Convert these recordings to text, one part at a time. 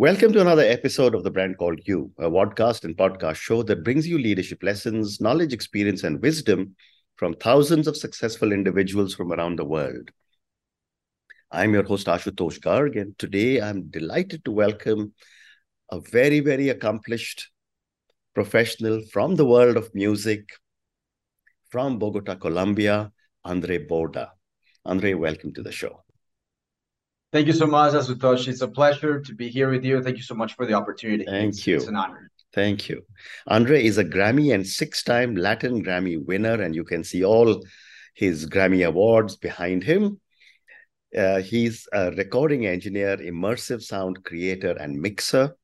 Welcome to another episode of The Brand Called You, a podcast and podcast show that brings you leadership lessons, knowledge, experience, and wisdom from thousands of successful individuals from around the world. I'm your host, Ashutosh Garg, and today I'm delighted to welcome a very, very accomplished professional from the world of music from Bogota, Colombia, Andre Borda. Andre, welcome to the show. Thank you so much, Asutosh. It's a pleasure to be here with you. Thank you so much for the opportunity. Thank it's, you. It's an honor. Thank you. Andre is a Grammy and six time Latin Grammy winner, and you can see all his Grammy awards behind him. Uh, he's a recording engineer, immersive sound creator, and mixer.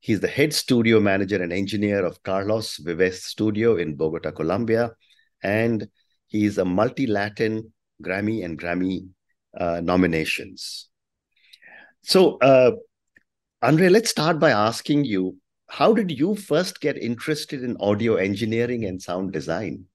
He's the head studio manager and engineer of Carlos Vives Studio in Bogota, Colombia. And he's a multi Latin Grammy and Grammy uh, nominations. So, uh, Andre, let's start by asking you how did you first get interested in audio engineering and sound design?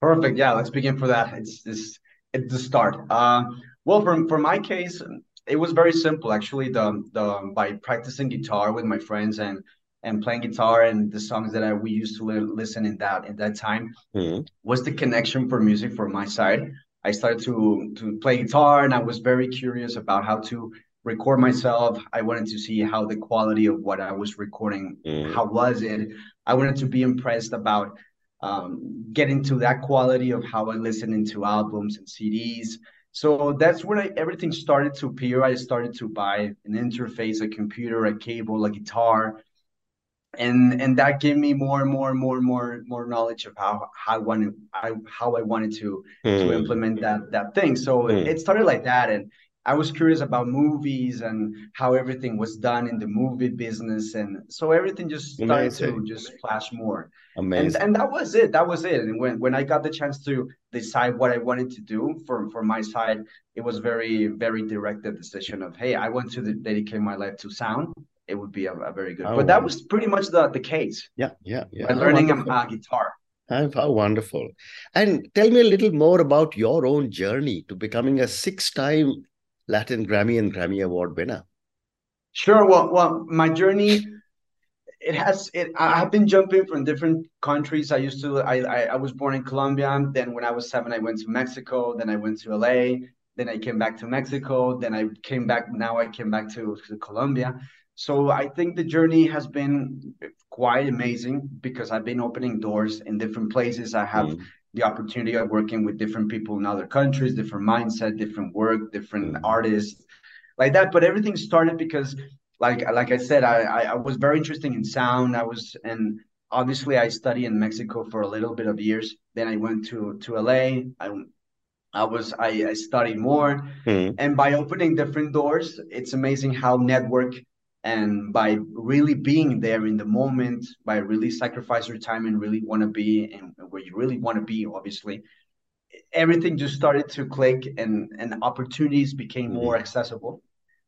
Perfect. Yeah, let's begin for that. It's this it's the start. Um, well, for for my case, it was very simple actually. The the by practicing guitar with my friends and and playing guitar and the songs that I, we used to li- listen in that in that time mm-hmm. was the connection for music from my side. I started to to play guitar and I was very curious about how to record myself. I wanted to see how the quality of what I was recording, mm. how was it. I wanted to be impressed about um, getting to that quality of how I listen into albums and CDs. So that's when I, everything started to appear. I started to buy an interface, a computer, a cable, a guitar, and and that gave me more and more and more and more more knowledge of how how I wanted I, how I wanted to mm. to implement that that thing. So mm. it started like that, and I was curious about movies and how everything was done in the movie business, and so everything just started Amazing. to just flash more. Amazing. And, and that was it. That was it. And when when I got the chance to decide what I wanted to do for for my side, it was very very directed decision of hey, I want to dedicate my life to sound. It would be a, a very good. Oh, but that was pretty much the the case. Yeah, yeah, yeah. Learning a uh, guitar. How wonderful. And tell me a little more about your own journey to becoming a six time Latin Grammy and Grammy Award winner? Sure. Well, well, my journey, it has it. I've been jumping from different countries. I used to. I, I I was born in Colombia. Then when I was seven, I went to Mexico. Then I went to LA. Then I came back to Mexico. Then I came back. Now I came back to, to Colombia. So I think the journey has been quite amazing because I've been opening doors in different places. I have mm the opportunity of working with different people in other countries, different mindset, different work, different mm-hmm. artists, like that. But everything started because, like like I said, I, I, I was very interested in sound. I was and obviously I studied in Mexico for a little bit of years. Then I went to to LA. I I was I, I studied more, mm-hmm. and by opening different doors, it's amazing how network and by really being there in the moment by really sacrifice your time and really want to be and where you really want to be obviously everything just started to click and and opportunities became mm-hmm. more accessible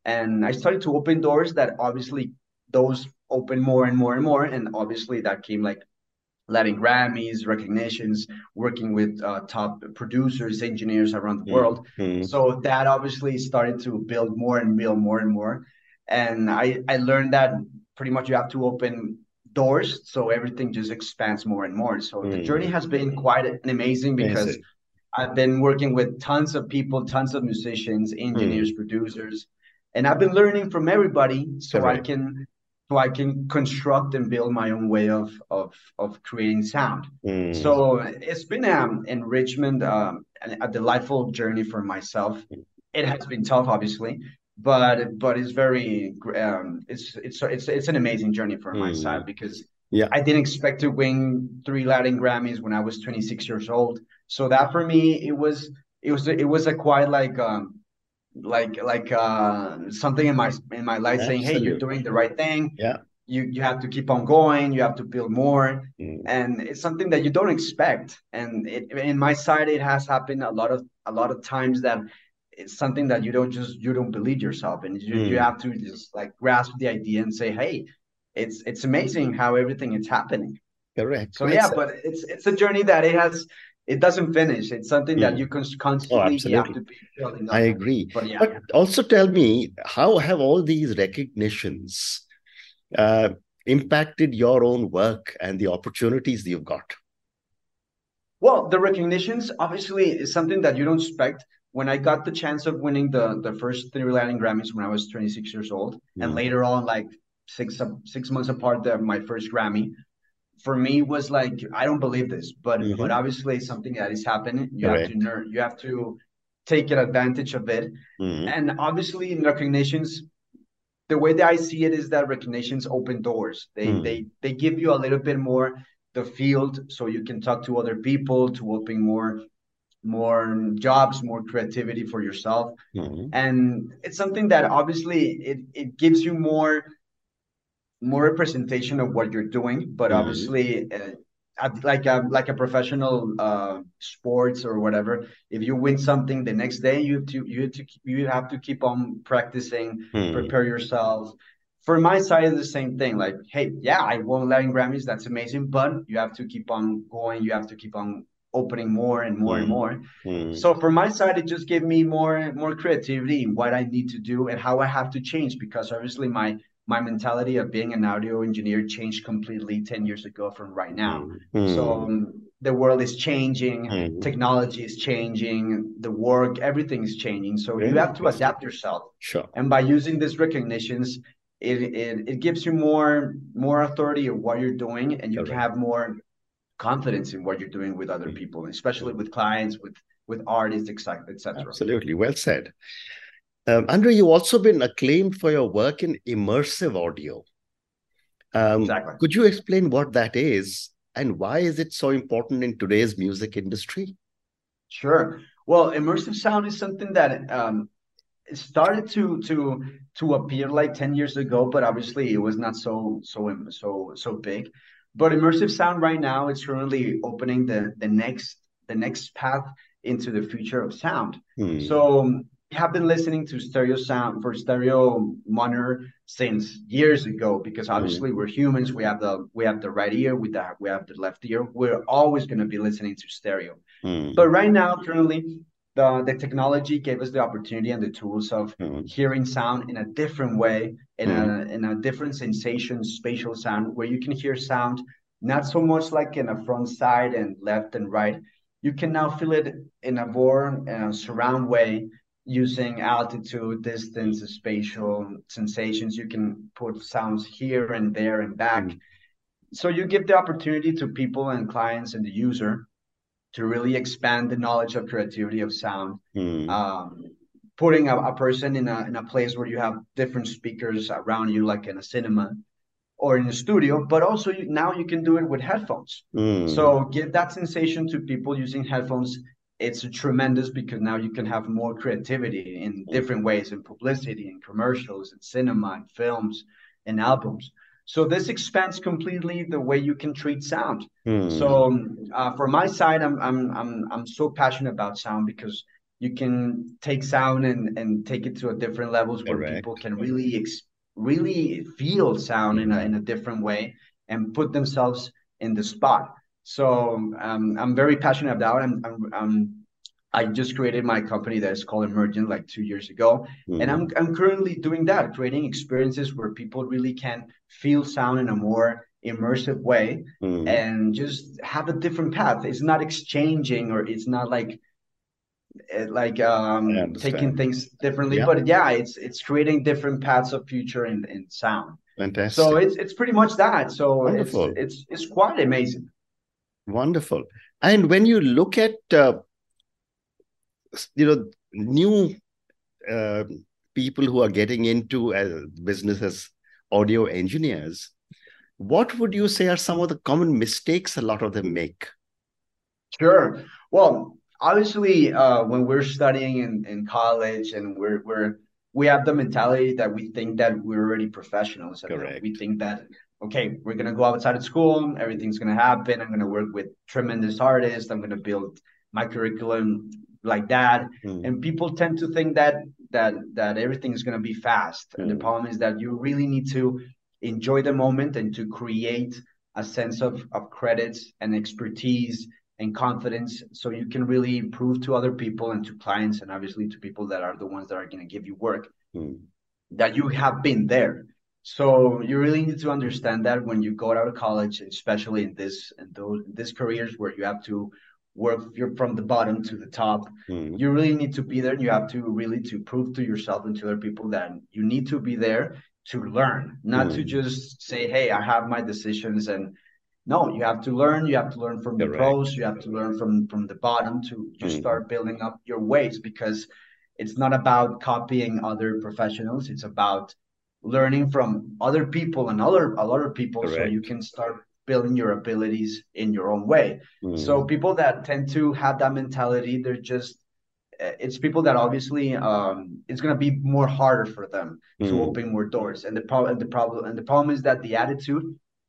and i started to open doors that obviously those open more and more and more and obviously that came like Latin Grammys, recognitions, working with uh, top producers, engineers around the mm-hmm. world. Mm-hmm. So that obviously started to build more and build more and more and I I learned that pretty much you have to open doors so everything just expands more and more. So mm. the journey has been quite an amazing because amazing. I've been working with tons of people, tons of musicians, engineers, mm. producers, and I've been learning from everybody so. I can so I can construct and build my own way of of of creating sound. Mm. So it's been an enrichment, um, a delightful journey for myself. Mm. It has been tough, obviously, but but it's very um it's it's it's it's an amazing journey for mm. my side because yeah. I didn't expect to win three Latin Grammys when I was 26 years old. So that for me it was it was it was a quite like um like like uh something in my in my life Absolutely. saying hey you're doing the right thing. Yeah. You you have to keep on going. You have to build more. Mm. and it's something that you don't expect. And it, in my side it has happened a lot of a lot of times that it's something that you don't just you don't believe yourself and you, mm. you have to just like grasp the idea and say hey it's it's amazing how everything is happening correct so yeah but it's it's a journey that it has it doesn't finish. It's something mm. that you can constantly oh, have to be building. I agree. But, yeah. but also tell me, how have all these recognitions uh, impacted your own work and the opportunities that you've got? Well, the recognitions obviously is something that you don't expect. When I got the chance of winning the the first three Latin Grammys when I was 26 years old, mm. and later on, like six six months apart, the, my first Grammy, for me was like I don't believe this, but mm-hmm. but obviously something that is happening. You have to learn. You have to take advantage of it, mm-hmm. and obviously in recognitions, the way that I see it is that recognitions open doors. They mm. they they give you a little bit more the field so you can talk to other people to open more more jobs, more creativity for yourself. Mm-hmm. And it's something that obviously it it gives you more more representation of what you're doing, but mm-hmm. obviously uh, like a like a professional uh, sports or whatever if you win something the next day you have to you have to you have to keep on practicing hmm. prepare yourself for my side it's the same thing like hey yeah i won latin grammys that's amazing but you have to keep on going you have to keep on opening more and more and hmm. more hmm. so for my side it just gave me more more creativity in what i need to do and how i have to change because obviously my my mentality of being an audio engineer changed completely 10 years ago from right now. Mm. So um, the world is changing, mm. technology is changing, the work, everything is changing. So yeah. you have to adapt yourself. Sure. And by using these recognitions, it, it, it gives you more more authority of what you're doing and you okay. can have more confidence in what you're doing with other mm. people, especially with clients, with with artists, etc. Absolutely. Well said. Um, Andre, you've also been acclaimed for your work in immersive audio. Um, exactly. Could you explain what that is and why is it so important in today's music industry? Sure. Well, immersive sound is something that um, started to to to appear like 10 years ago, but obviously it was not so so so so big. But immersive sound right now is currently opening the the next the next path into the future of sound. Hmm. So have been listening to stereo sound for stereo monitor since years ago because mm-hmm. obviously mm. we're humans we have the we have the right ear with the we have the left ear we're always going to be listening to stereo mm. but right now currently the the technology gave us the opportunity and the tools of mm. hearing sound in a different way in a mm. in a different sensation spatial sound where you can hear sound not so much like in a front side and left and right you can now feel it in a more uh, surround way using altitude, distance, spatial sensations. You can put sounds here and there and back. Mm. So you give the opportunity to people and clients and the user to really expand the knowledge of creativity of sound. Mm. Um, putting a, a, person in a in a place where you have different speakers around you, like in a cinema or in a studio, but also you, now you can do it with headphones. Mm. So give that sensation to people using headphones it's tremendous because now you can have more creativity in different ways in publicity and commercials and cinema and films and albums so this expands completely the way you can treat sound hmm. so um, uh, for my side I'm, I'm i'm i'm so passionate about sound because you can take sound and and take it to a different levels where Correct. people can really ex- really feel sound in a, in a different way and put themselves in the spot so um, I'm very passionate about it. I'm, I'm, I'm, i just created my company that is called Emergent like two years ago. Mm-hmm. And I'm, I'm currently doing that, creating experiences where people really can feel sound in a more immersive way mm-hmm. and just have a different path. It's not exchanging or it's not like like um taking things differently yeah. but yeah it's it's creating different paths of future in, in sound fantastic so it's it's pretty much that so it's, it's it's quite amazing Wonderful. And when you look at, uh, you know, new uh, people who are getting into uh, business as audio engineers, what would you say are some of the common mistakes a lot of them make? Sure. Well, obviously, uh, when we're studying in, in college and we're we're we have the mentality that we think that we're already professionals. Correct. We think that okay, we're gonna go outside of school, everything's gonna happen. I'm gonna work with tremendous artists. I'm gonna build my curriculum like that. Mm. And people tend to think that that that everything is gonna be fast. Mm. And the hmm. problem is that you really need to enjoy the moment and to create a sense of, of credits and expertise and confidence so you can really prove to other people and to clients and obviously to people that are the ones that are going to give you work mm. that you have been there so you really need to understand that when you go out of college especially in this in those these careers where you have to work you're from the bottom to the top mm. you really need to be there you have to really to prove to yourself and to other people that you need to be there to learn not mm. to just say hey i have my decisions and no you have to learn you have to learn from the pros you have to learn from from the bottom to just mm. start building up your ways because it's not about copying other professionals it's about learning from other people and other a lot of people Correct. so you can start building your abilities in your own way mm. so people that tend to have that mentality they're just eh, it's people that obviously um, it's going to be more harder for them mm. to open more doors and the problem the problem and the problem is that the attitude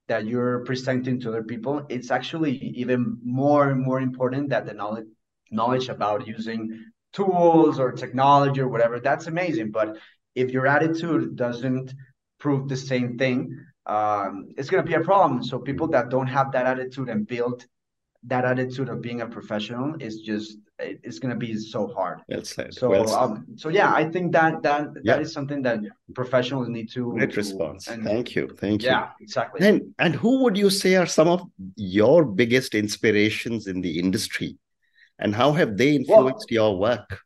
that you're presenting to other people it's actually even more and more important that the knowledge knowledge about using tools or technology or whatever. That's amazing but if your attitude doesn't prove the same thing um, it's going to be a problem. So people that don't have that attitude and build that attitude of being a professional is just it's going to be so hard. Well said. So, well said. Um, so yeah, I think that that yeah. that is something that professionals need to. Great response. And, Thank you. Thank you. Yeah, exactly. And and who would you say are some of your biggest inspirations in the industry, and how have they influenced well, your work?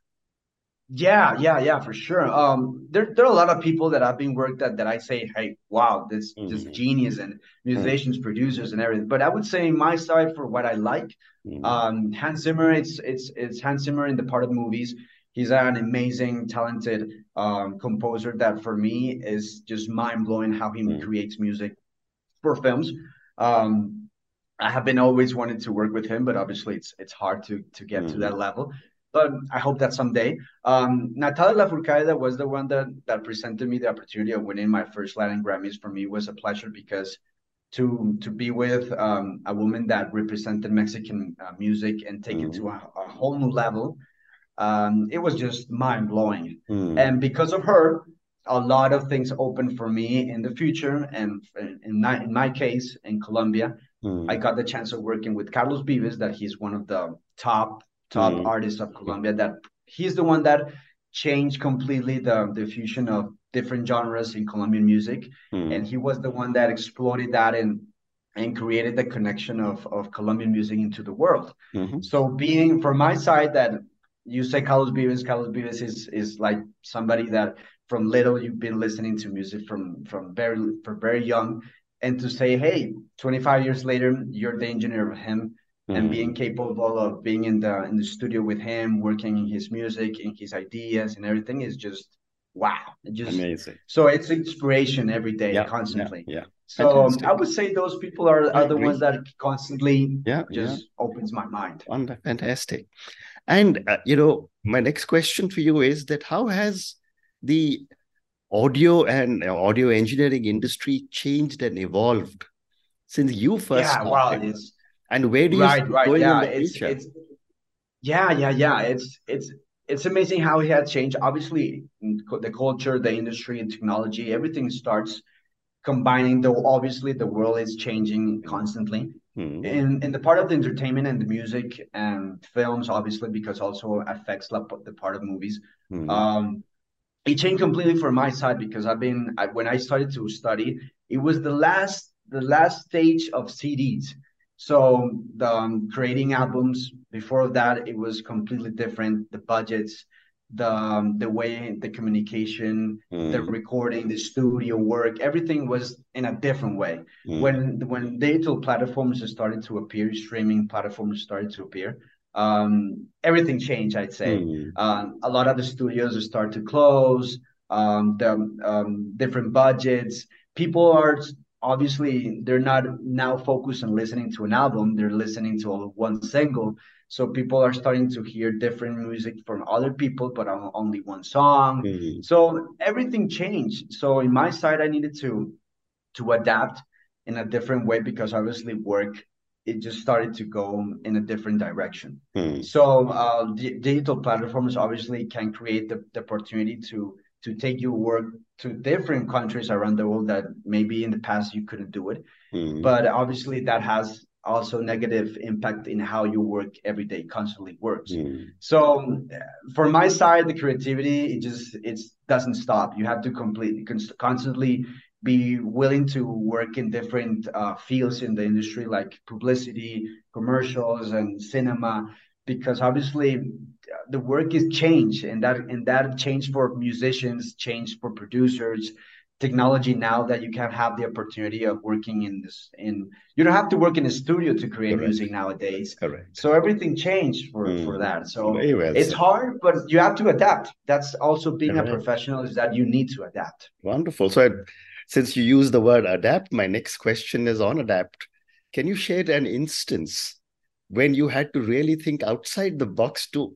Yeah, yeah, yeah, for sure. Um, there, there are a lot of people that I've been worked at that I say, hey, wow, this mm-hmm. this genius and musicians, mm-hmm. producers, and everything. But I would say my side for what I like, mm-hmm. um, Hans Zimmer. It's it's it's Hans Zimmer in the part of movies. He's an amazing, talented um, composer that for me is just mind blowing how he mm. creates music for films. Um, I have been always wanted to work with him, but obviously it's it's hard to to get to that mm-hmm. level but I hope that someday. Um, Natalia Lafourcade was the one that that presented me the opportunity of winning my first Latin Grammys. For me, was a pleasure because to to be with um, a woman that represented Mexican uh, music and take mm. it to a, a, whole new level, um, it was just mind blowing. Mm. And because of her, a lot of things opened for me in the future. And in my, in my case, in Colombia, mm. I got the chance of working with Carlos Vives, that he's one of the top top mm. artists of Colombia. That he's the one that changed completely the the fusion of different genres in Colombian music, mm. and he was the one that exploited that and and created the connection of of Colombian music into the world. Mm-hmm. So being from my side that you say Carlos Vives, Carlos Vives is is like somebody that from little you've been listening to music from from very from very young and to say hey 25 years later you're the engineer of him mm. and being capable of being in the in the studio with him, working in his music, in his ideas, and everything is just wow. It just amazing. So it's inspiration every day, yeah, constantly. Yeah. yeah. So um, I would say those people are, are the ones that constantly yeah, just yeah. opens my mind. Fantastic. And uh, you know, my next question for you is that how has the audio and uh, audio engineering industry changed and evolved since you first yeah, started? Well, it's and where do you right, right, going yeah, in the it's, future? It's, yeah, yeah, yeah. It's it's it's amazing how it has changed. Obviously, the culture, the industry, and technology, everything starts combining. Though obviously, the world is changing constantly. Mm-hmm. In in the part of the entertainment and the music and films, obviously, because also affects the part of movies. Mm-hmm. Um, it changed completely for my side because I've been I, when I started to study, it was the last the last stage of CDs. So the um, creating albums before that, it was completely different. The budgets, the um, the way the communication, mm. the recording, the studio work, everything was in a different way. Mm. When when digital platforms started to appear, streaming platforms started to appear. Um, everything changed. I'd say mm. um, a lot of the studios start to close. Um, the um, different budgets. People are obviously they're not now focused on listening to an album they're listening to one single so people are starting to hear different music from other people but on only one song mm-hmm. so everything changed so in my side i needed to to adapt in a different way because obviously work it just started to go in a different direction mm-hmm. so uh, digital platforms obviously can create the, the opportunity to to take your work to different countries around the world that maybe in the past you couldn't do it. Mm. But obviously that has also negative impact in how you work every day constantly works Mm. so for my side the creativity it just it doesn't stop you have to completely constantly be willing to work in different uh, fields in the industry like publicity commercials and cinema because obviously the work is changed and that and that change for musicians change for producers technology now that you can have the opportunity of working in this in you don't have to work in a studio to create Correct. music nowadays Correct. so everything changed for Mm. for that so well it's hard but you have to adapt that's also being Correct. a professional is that you need to adapt Wonderful. So, I- since you use the word adapt, my next question is on adapt. Can you share an instance when you had to really think outside the box to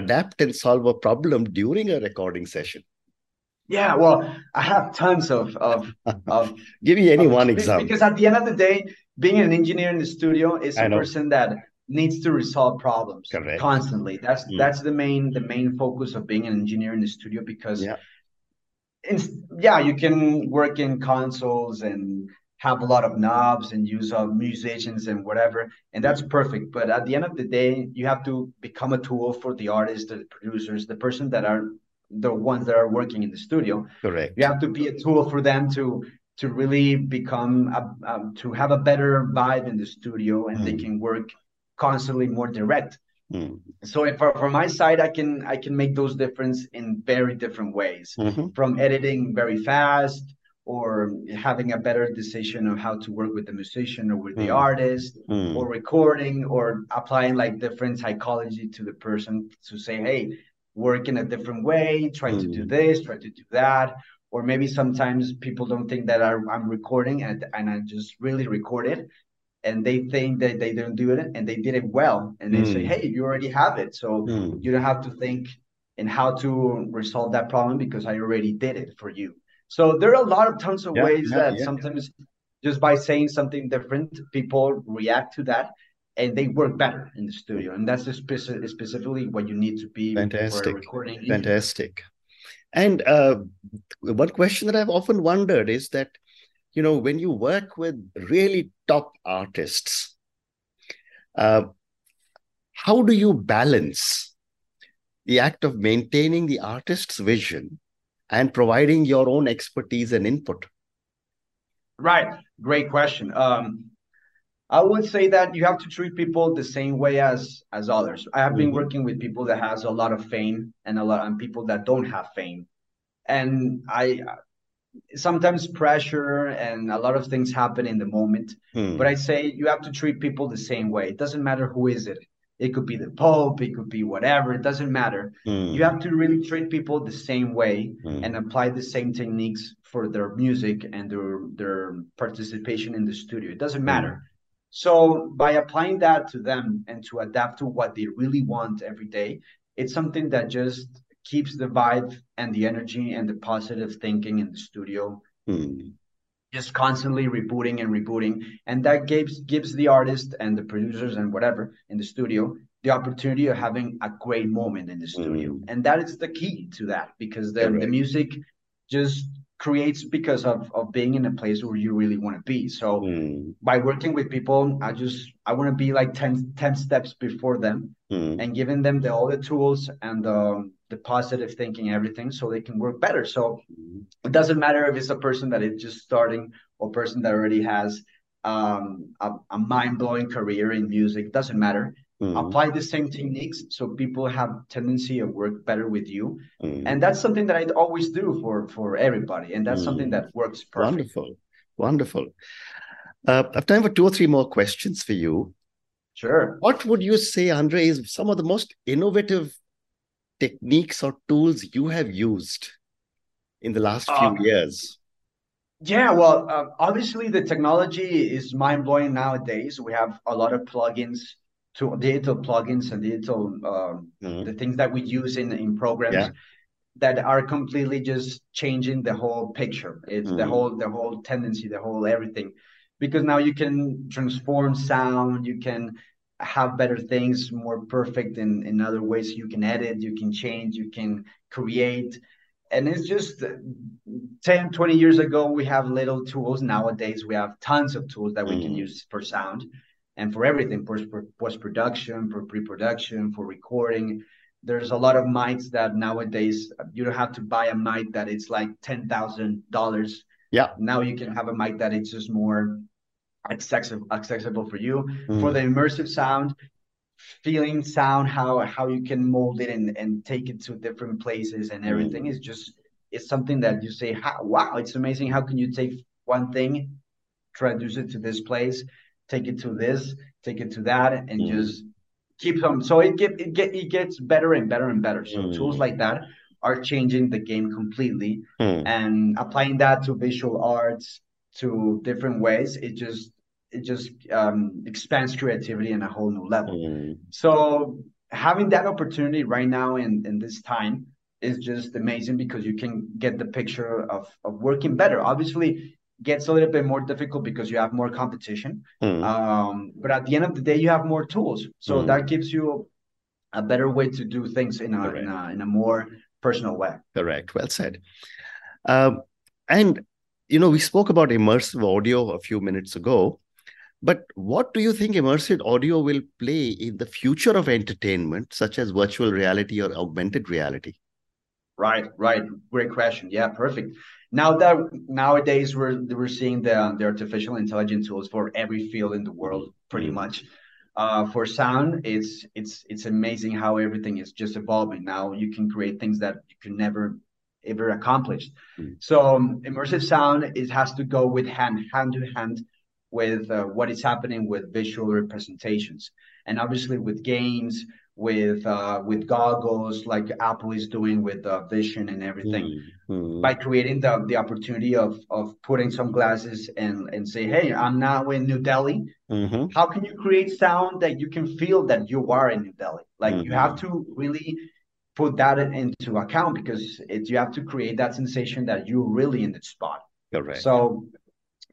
adapt and solve a problem during a recording session? yeah well i have tons of of of Give me any of one example. because at the end of the day being an engineer in the studio is a person that needs to resolve problems Correct. constantly that's Mm. that's the main the main focus of being an engineer in the studio because Yeah. yeah you can work in consoles and have a lot of knobs and use of musicians and whatever and that's perfect but at the end of the day you have to become a tool for the artists the producers the person that are the ones that are working in the studio Correct. you have to be a tool for them to to really become a, um, to have a better vibe in the studio and they Mm. can work constantly more direct Mm. so if for, for my side i can i can make those difference in very different ways Mhm. from editing very fast or having a better decision of how to work with the musician or with the Mm. artist Mm. or recording or applying like different psychology to the person to say hey work in a different way try to do Mm. this try to do that or maybe sometimes people don't think that I, i'm recording and, and i just really record it and they think that they don't do it and they did it well and they say Mm. hey you already have it so Mm. you don't have to think in how to resolve that problem because i already did it for you so there are a lot of tons of Yeah, ways yeah, that yeah. sometimes just by saying something different people react to that and they work better in the studio and that's speci- specifically what you need to be Fantastic. recording. Fantastic. And uh, one question that I've often wondered is that, you know, when you work with really top artists, uh, how do you balance the act of maintaining the artist's vision and providing your own expertise and input? Right. Great question. Um, I would say that you have to treat people the same way as as others. I have been Mhm. working with people that has a lot of fame and a lot and people that don't have fame. And I sometimes pressure and a lot of things happen in the moment. Hmm. But I say you have to treat people the same way. It doesn't matter who is it. It could be the Pope, it could be whatever, it doesn't matter. Hmm. You have to really treat people the same way Hmm. and apply the same techniques for their music and their their participation in the studio. It doesn't matter. So by applying that to them and to adapt to what they really want every day, it's something that just keeps the vibe and the energy and the positive thinking in the studio Hmm. Just constantly rebooting and rebooting and that gives gives the artist and the producers and whatever in the studio the opportunity of having a great moment in the studio Mm. and that is the key to that because the, the music just creates because of of being in a place where you really want to be so Hmm. by working with people i just i want to be like 10, 10 steps before them Hmm. and giving them the, all the tools and um, the positive thinking everything so they can work better so it doesn't matter if it's a person that is just starting or person that already has um, a, a mind-blowing career in music doesn't matter Hmm. apply the same techniques so people have tendency of work better with you Hmm. and that's something that i always do for for everybody and that's something Mm. that works perfect Wonderful. Wonderful. Uh, I have time for two or three more questions for you. sure What would you say, Andre, is some of the most innovative techniques or tools you have used in the last few Uh, years? Yeah, well, uh, obviously the technology is mind-blowing nowadays. We have a lot of plugins to digital plugins and digital um, Mhm. the things that we use in in programs Yeah. that are completely just changing the whole picture. It's the Mhm. whole the whole tendency, the whole everything. Because now you can transform sound, you can have better things, more perfect in in other ways. You can edit, you can change, you can create. And it's just uh, 10, 20 years ago, we have little tools. Nowadays, we have tons of tools that we can Mhm. use for sound. and for everything, for, for post production, for pre production, for recording. There's a lot of mics that nowadays you don't have to buy a mic that it's like ten thousand dollars. Yeah. Now you can have a mic that it's just more accessible accessible for you. Mm. For the immersive sound, feeling sound, how how you can mold it and, and take it to different places and everything Mm. is just it's something that you say, how, wow, it's amazing. How can you take one thing, traduce it to this place, take it to this, take it to that, and Mm. just keep them. So it get it get it gets better and better and better. So Mm. tools like that are changing the game completely Mm. and applying that to visual arts to different ways it just it just um, expands creativity in a whole new level Mm. so having that opportunity right now in in this time is just amazing because you can get the picture of of working better obviously gets a little bit more difficult because you have more competition Mm. um, but at the end of the day you have more tools so Mm. that gives you a better way to do things in a, in a in a more personal way Correct. Well said. Um, and you know, we spoke about immersive audio a few minutes ago, but what do you think immersive audio will play in the future of entertainment, such as virtual reality or augmented reality? Right, right. Great question. Yeah, perfect. Now that nowadays we're we're seeing the the artificial intelligence tools for every field in the world, pretty Mhm. much. Uh, for sound, it's it's it's amazing how everything is just evolving. Now you can create things that you can never ever accomplish. Mhm. So um, immersive sound it has to go with hand hand to hand with uh, what is happening with visual representations, and obviously with games, with uh, with goggles like Apple is doing with uh, Vision and everything Mm. Mm. by creating the the opportunity of of putting some glasses and and say, hey, I'm now in New Delhi. Mhm. How can you create sound that you can feel that you are in New Delhi? Like you have to really put that into account because it, you have to create that sensation that you're really in the spot. Correct. So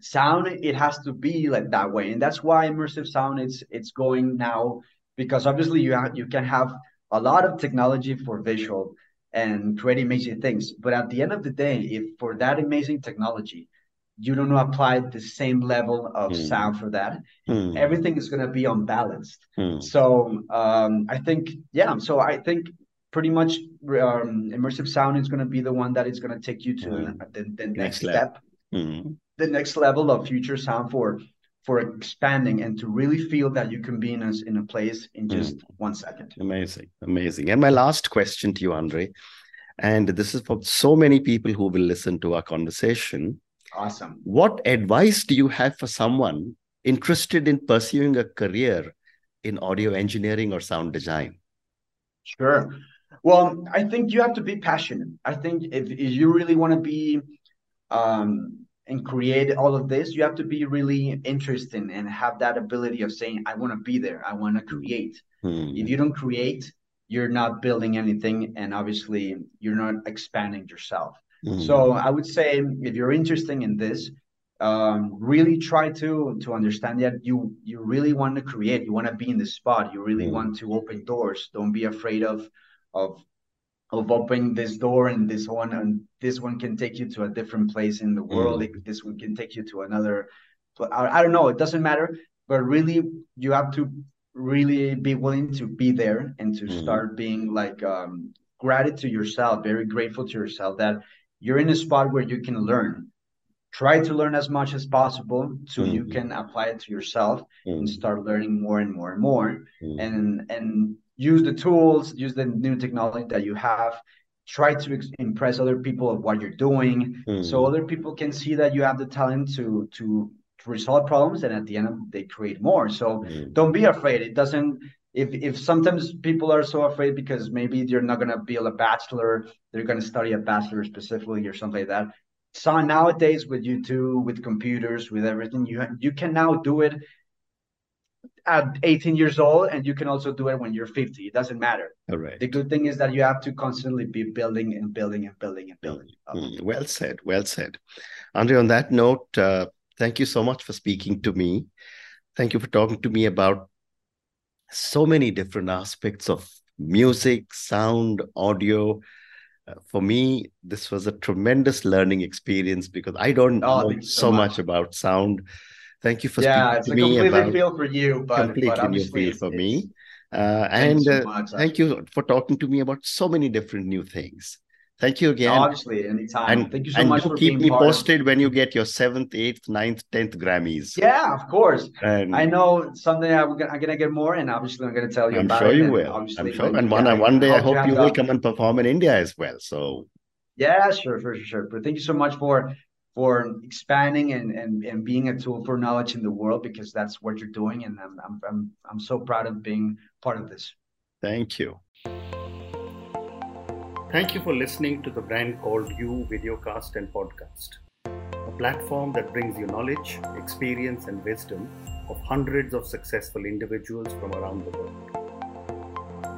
sound it has to be like that way, and that's why immersive sound it's it's going now because obviously you have you can have a lot of technology for visual and create amazing things, but at the end of the day, if for that amazing technology you don't apply the same level of Mm. sound for that, Mm. everything is going to be unbalanced. Mm. So um, I think, yeah. So I think pretty much um, immersive sound is going to be the one that is going to take you to Mm. the, the next, Next step, Mm. The next level of future sound for for expanding and to really feel that you can be in a, in a place in just one second. Amazing, amazing. And my last question to you, Andre, and this is for so many people who will listen to our conversation. Awesome. What advice do you have for someone interested in pursuing a career in audio engineering or sound design? Sure. Well, I think you have to be passionate. I think if, if you really want to be um, and create all of this, you have to be really interested and have that ability of saying, I want to be there. I want to create. Hmm. If you don't create, you're not building anything. And obviously, you're not expanding yourself. Hmm. So I would say if you're interested in this, um, really try to to understand that you you really want to create. You want to be in the spot. You really Mm. want to open doors. Don't be afraid of of of opening this door and this one and this one can take you to a different place in the world. Mm. This one can take you to another. I, don't know. It doesn't matter. But really, you have to really be willing to be there and to Mm. start being like um, gratitude to yourself, very grateful to yourself that you're in a spot where you can learn. Try to learn as much as possible so you Mhm. can apply it to yourself and start learning more and more and more and and use the tools, use the new technology that you have. Try to impress other people of what you're doing, so Hmm. other people can see that you have the talent to to to resolve problems, and at the end they create more. So Hmm. don't be afraid. It doesn't. If if sometimes people are so afraid because maybe they're not gonna build a bachelor, they're gonna study a bachelor specifically or something like that. So nowadays with YouTube, with computers, with everything, you you can now do it at 18 years old, and you can also do it when you're 50. It doesn't matter. Correct. The good thing is that you have to constantly be building and building and building and building. Mm, Well said. Well said. Andre, on that note, uh, thank you so much for speaking to me. Thank you for talking to me about so many different aspects of music, sound, audio. Uh, for me, this was a tremendous learning experience because I don't Oh, know so so much. much about sound. Thank you for yeah, speaking it's a completely feel for you, but completely but new field for me. Uh, you and so uh, thank you for talking to me about so many different new things. Thank you again. Obviously, anytime. And, Thank you so and much do for keep me part of posted when you get your seventh, eighth, ninth, tenth Grammys. Yeah, of course. And I know someday I'm gonna, I'm gonna get more, and obviously I'm gonna tell you I'm about sure it. you will. Obviously, I'm sure. And one yeah, one day I you hope you the- will come and perform in India as well. So Yeah, sure, for sure, sure. But thank you so much for for expanding and and and being a tool for knowledge in the world because that's what you're doing, and I'm I'm I'm, I'm so proud of being part of this. thank you. Thank you for listening to the brand called You Videocast and Podcast, a platform that brings you knowledge, experience, and wisdom of hundreds of successful individuals from around the world.